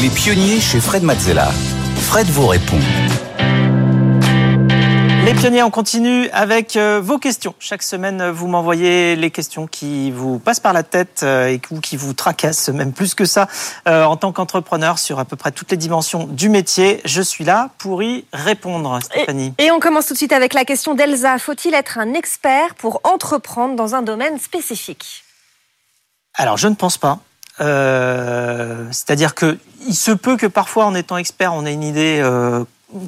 Les pionniers chez Fred Mazzella. Fred vous répond. Les pionniers, on continue avec euh, vos questions. Chaque semaine, vous m'envoyez les questions qui vous passent par la tête euh, et qui vous tracassent, même plus que ça, euh, en tant qu'entrepreneur sur à peu près toutes les dimensions du métier. Je suis là pour y répondre, Stéphanie. Et, et on commence tout de suite avec la question d'Elsa. Faut-il être un expert pour entreprendre dans un domaine spécifique? Alors, je ne pense pas. Euh, C'est-à-dire que il se peut que parfois, en étant expert, on ait une idée euh,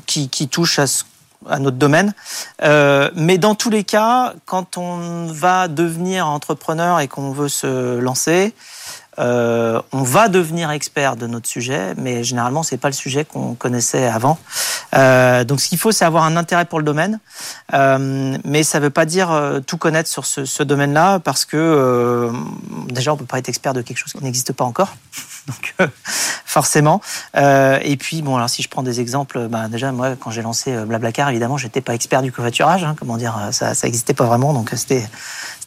qui, touche à notre domaine. Euh, mais dans tous les cas, quand on va devenir entrepreneur et qu'on veut se lancer, euh, on va devenir expert de notre sujet, mais généralement c'est pas le sujet qu'on connaissait avant. Euh, donc ce qu'il faut, c'est avoir un intérêt pour le domaine, euh, mais ça veut pas dire euh, tout connaître sur ce, ce domaine-là, parce que euh, déjà on peut pas être expert de quelque chose qui n'existe pas encore, donc euh, forcément. et puis bon, alors si je prends des exemples, bah, déjà moi quand j'ai lancé Blablacar, évidemment j'étais pas expert du covoiturage, hein, comment dire, ça ça existait pas vraiment, donc c'était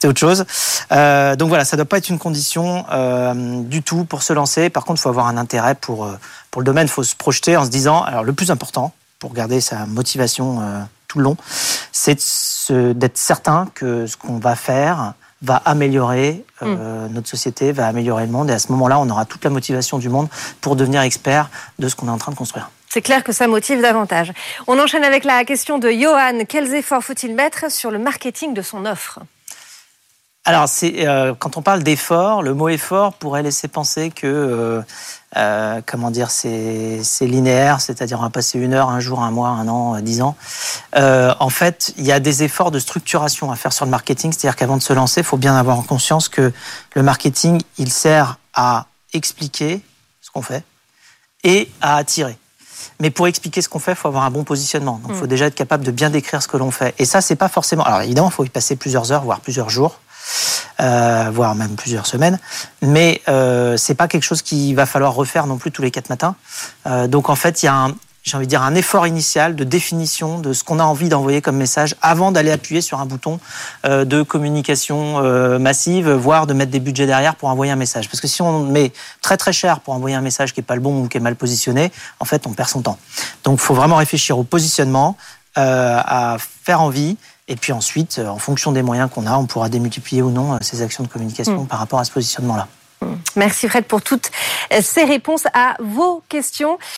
autre chose. Euh, donc voilà, ça doit pas être une condition euh, du tout pour se lancer. Par contre, il faut avoir un intérêt pour, euh, pour le domaine. Il faut se projeter en se disant, alors le plus important pour garder sa motivation euh, tout le long, c'est d'être certain que ce qu'on va faire va améliorer euh, mmh. notre société, va améliorer le monde. Et à ce moment-là, on aura toute la motivation du monde pour devenir expert de ce qu'on est en train de construire. C'est clair que ça motive davantage. On enchaîne avec la question de Johan. Quels efforts faut-il mettre sur le marketing de son offre? Alors, c'est euh, quand on parle d'effort, le mot effort pourrait laisser penser que, euh, euh, comment dire, c'est linéaire, c'est-à-dire on va passer une heure, un jour, un mois, un an, dix ans. Euh, en fait, il y a des efforts de structuration à faire sur le marketing, c'est-à-dire qu'avant de se lancer, il faut bien avoir en conscience que le marketing, il sert à expliquer ce qu'on fait et à attirer. Mais pour expliquer ce qu'on fait, il faut avoir un bon positionnement. Donc, il faut déjà être capable de bien décrire ce que l'on fait. Et ça, c'est pas forcément. Alors, évidemment, il faut y passer plusieurs heures, voire plusieurs jours euh, voire même plusieurs semaines. Mais euh, c'est pas quelque chose qu'il va falloir refaire non plus tous les quatre matins. Euh, donc en fait, il y a un, j'ai envie de dire un effort initial de définition de ce qu'on a envie d'envoyer comme message avant d'aller appuyer sur un bouton euh, de communication euh, massive, voire de mettre des budgets derrière pour envoyer un message. Parce que si on met très très cher pour envoyer un message qui est pas le bon ou qui est mal positionné, en fait, on perd son temps. Donc, il faut vraiment réfléchir au positionnement, euh, à faire envie et puis ensuite, en fonction des moyens qu'on a, on pourra démultiplier ou non ces actions de communication mmh. par rapport à ce positionnement-là. Merci Fred pour toutes ces réponses à vos questions.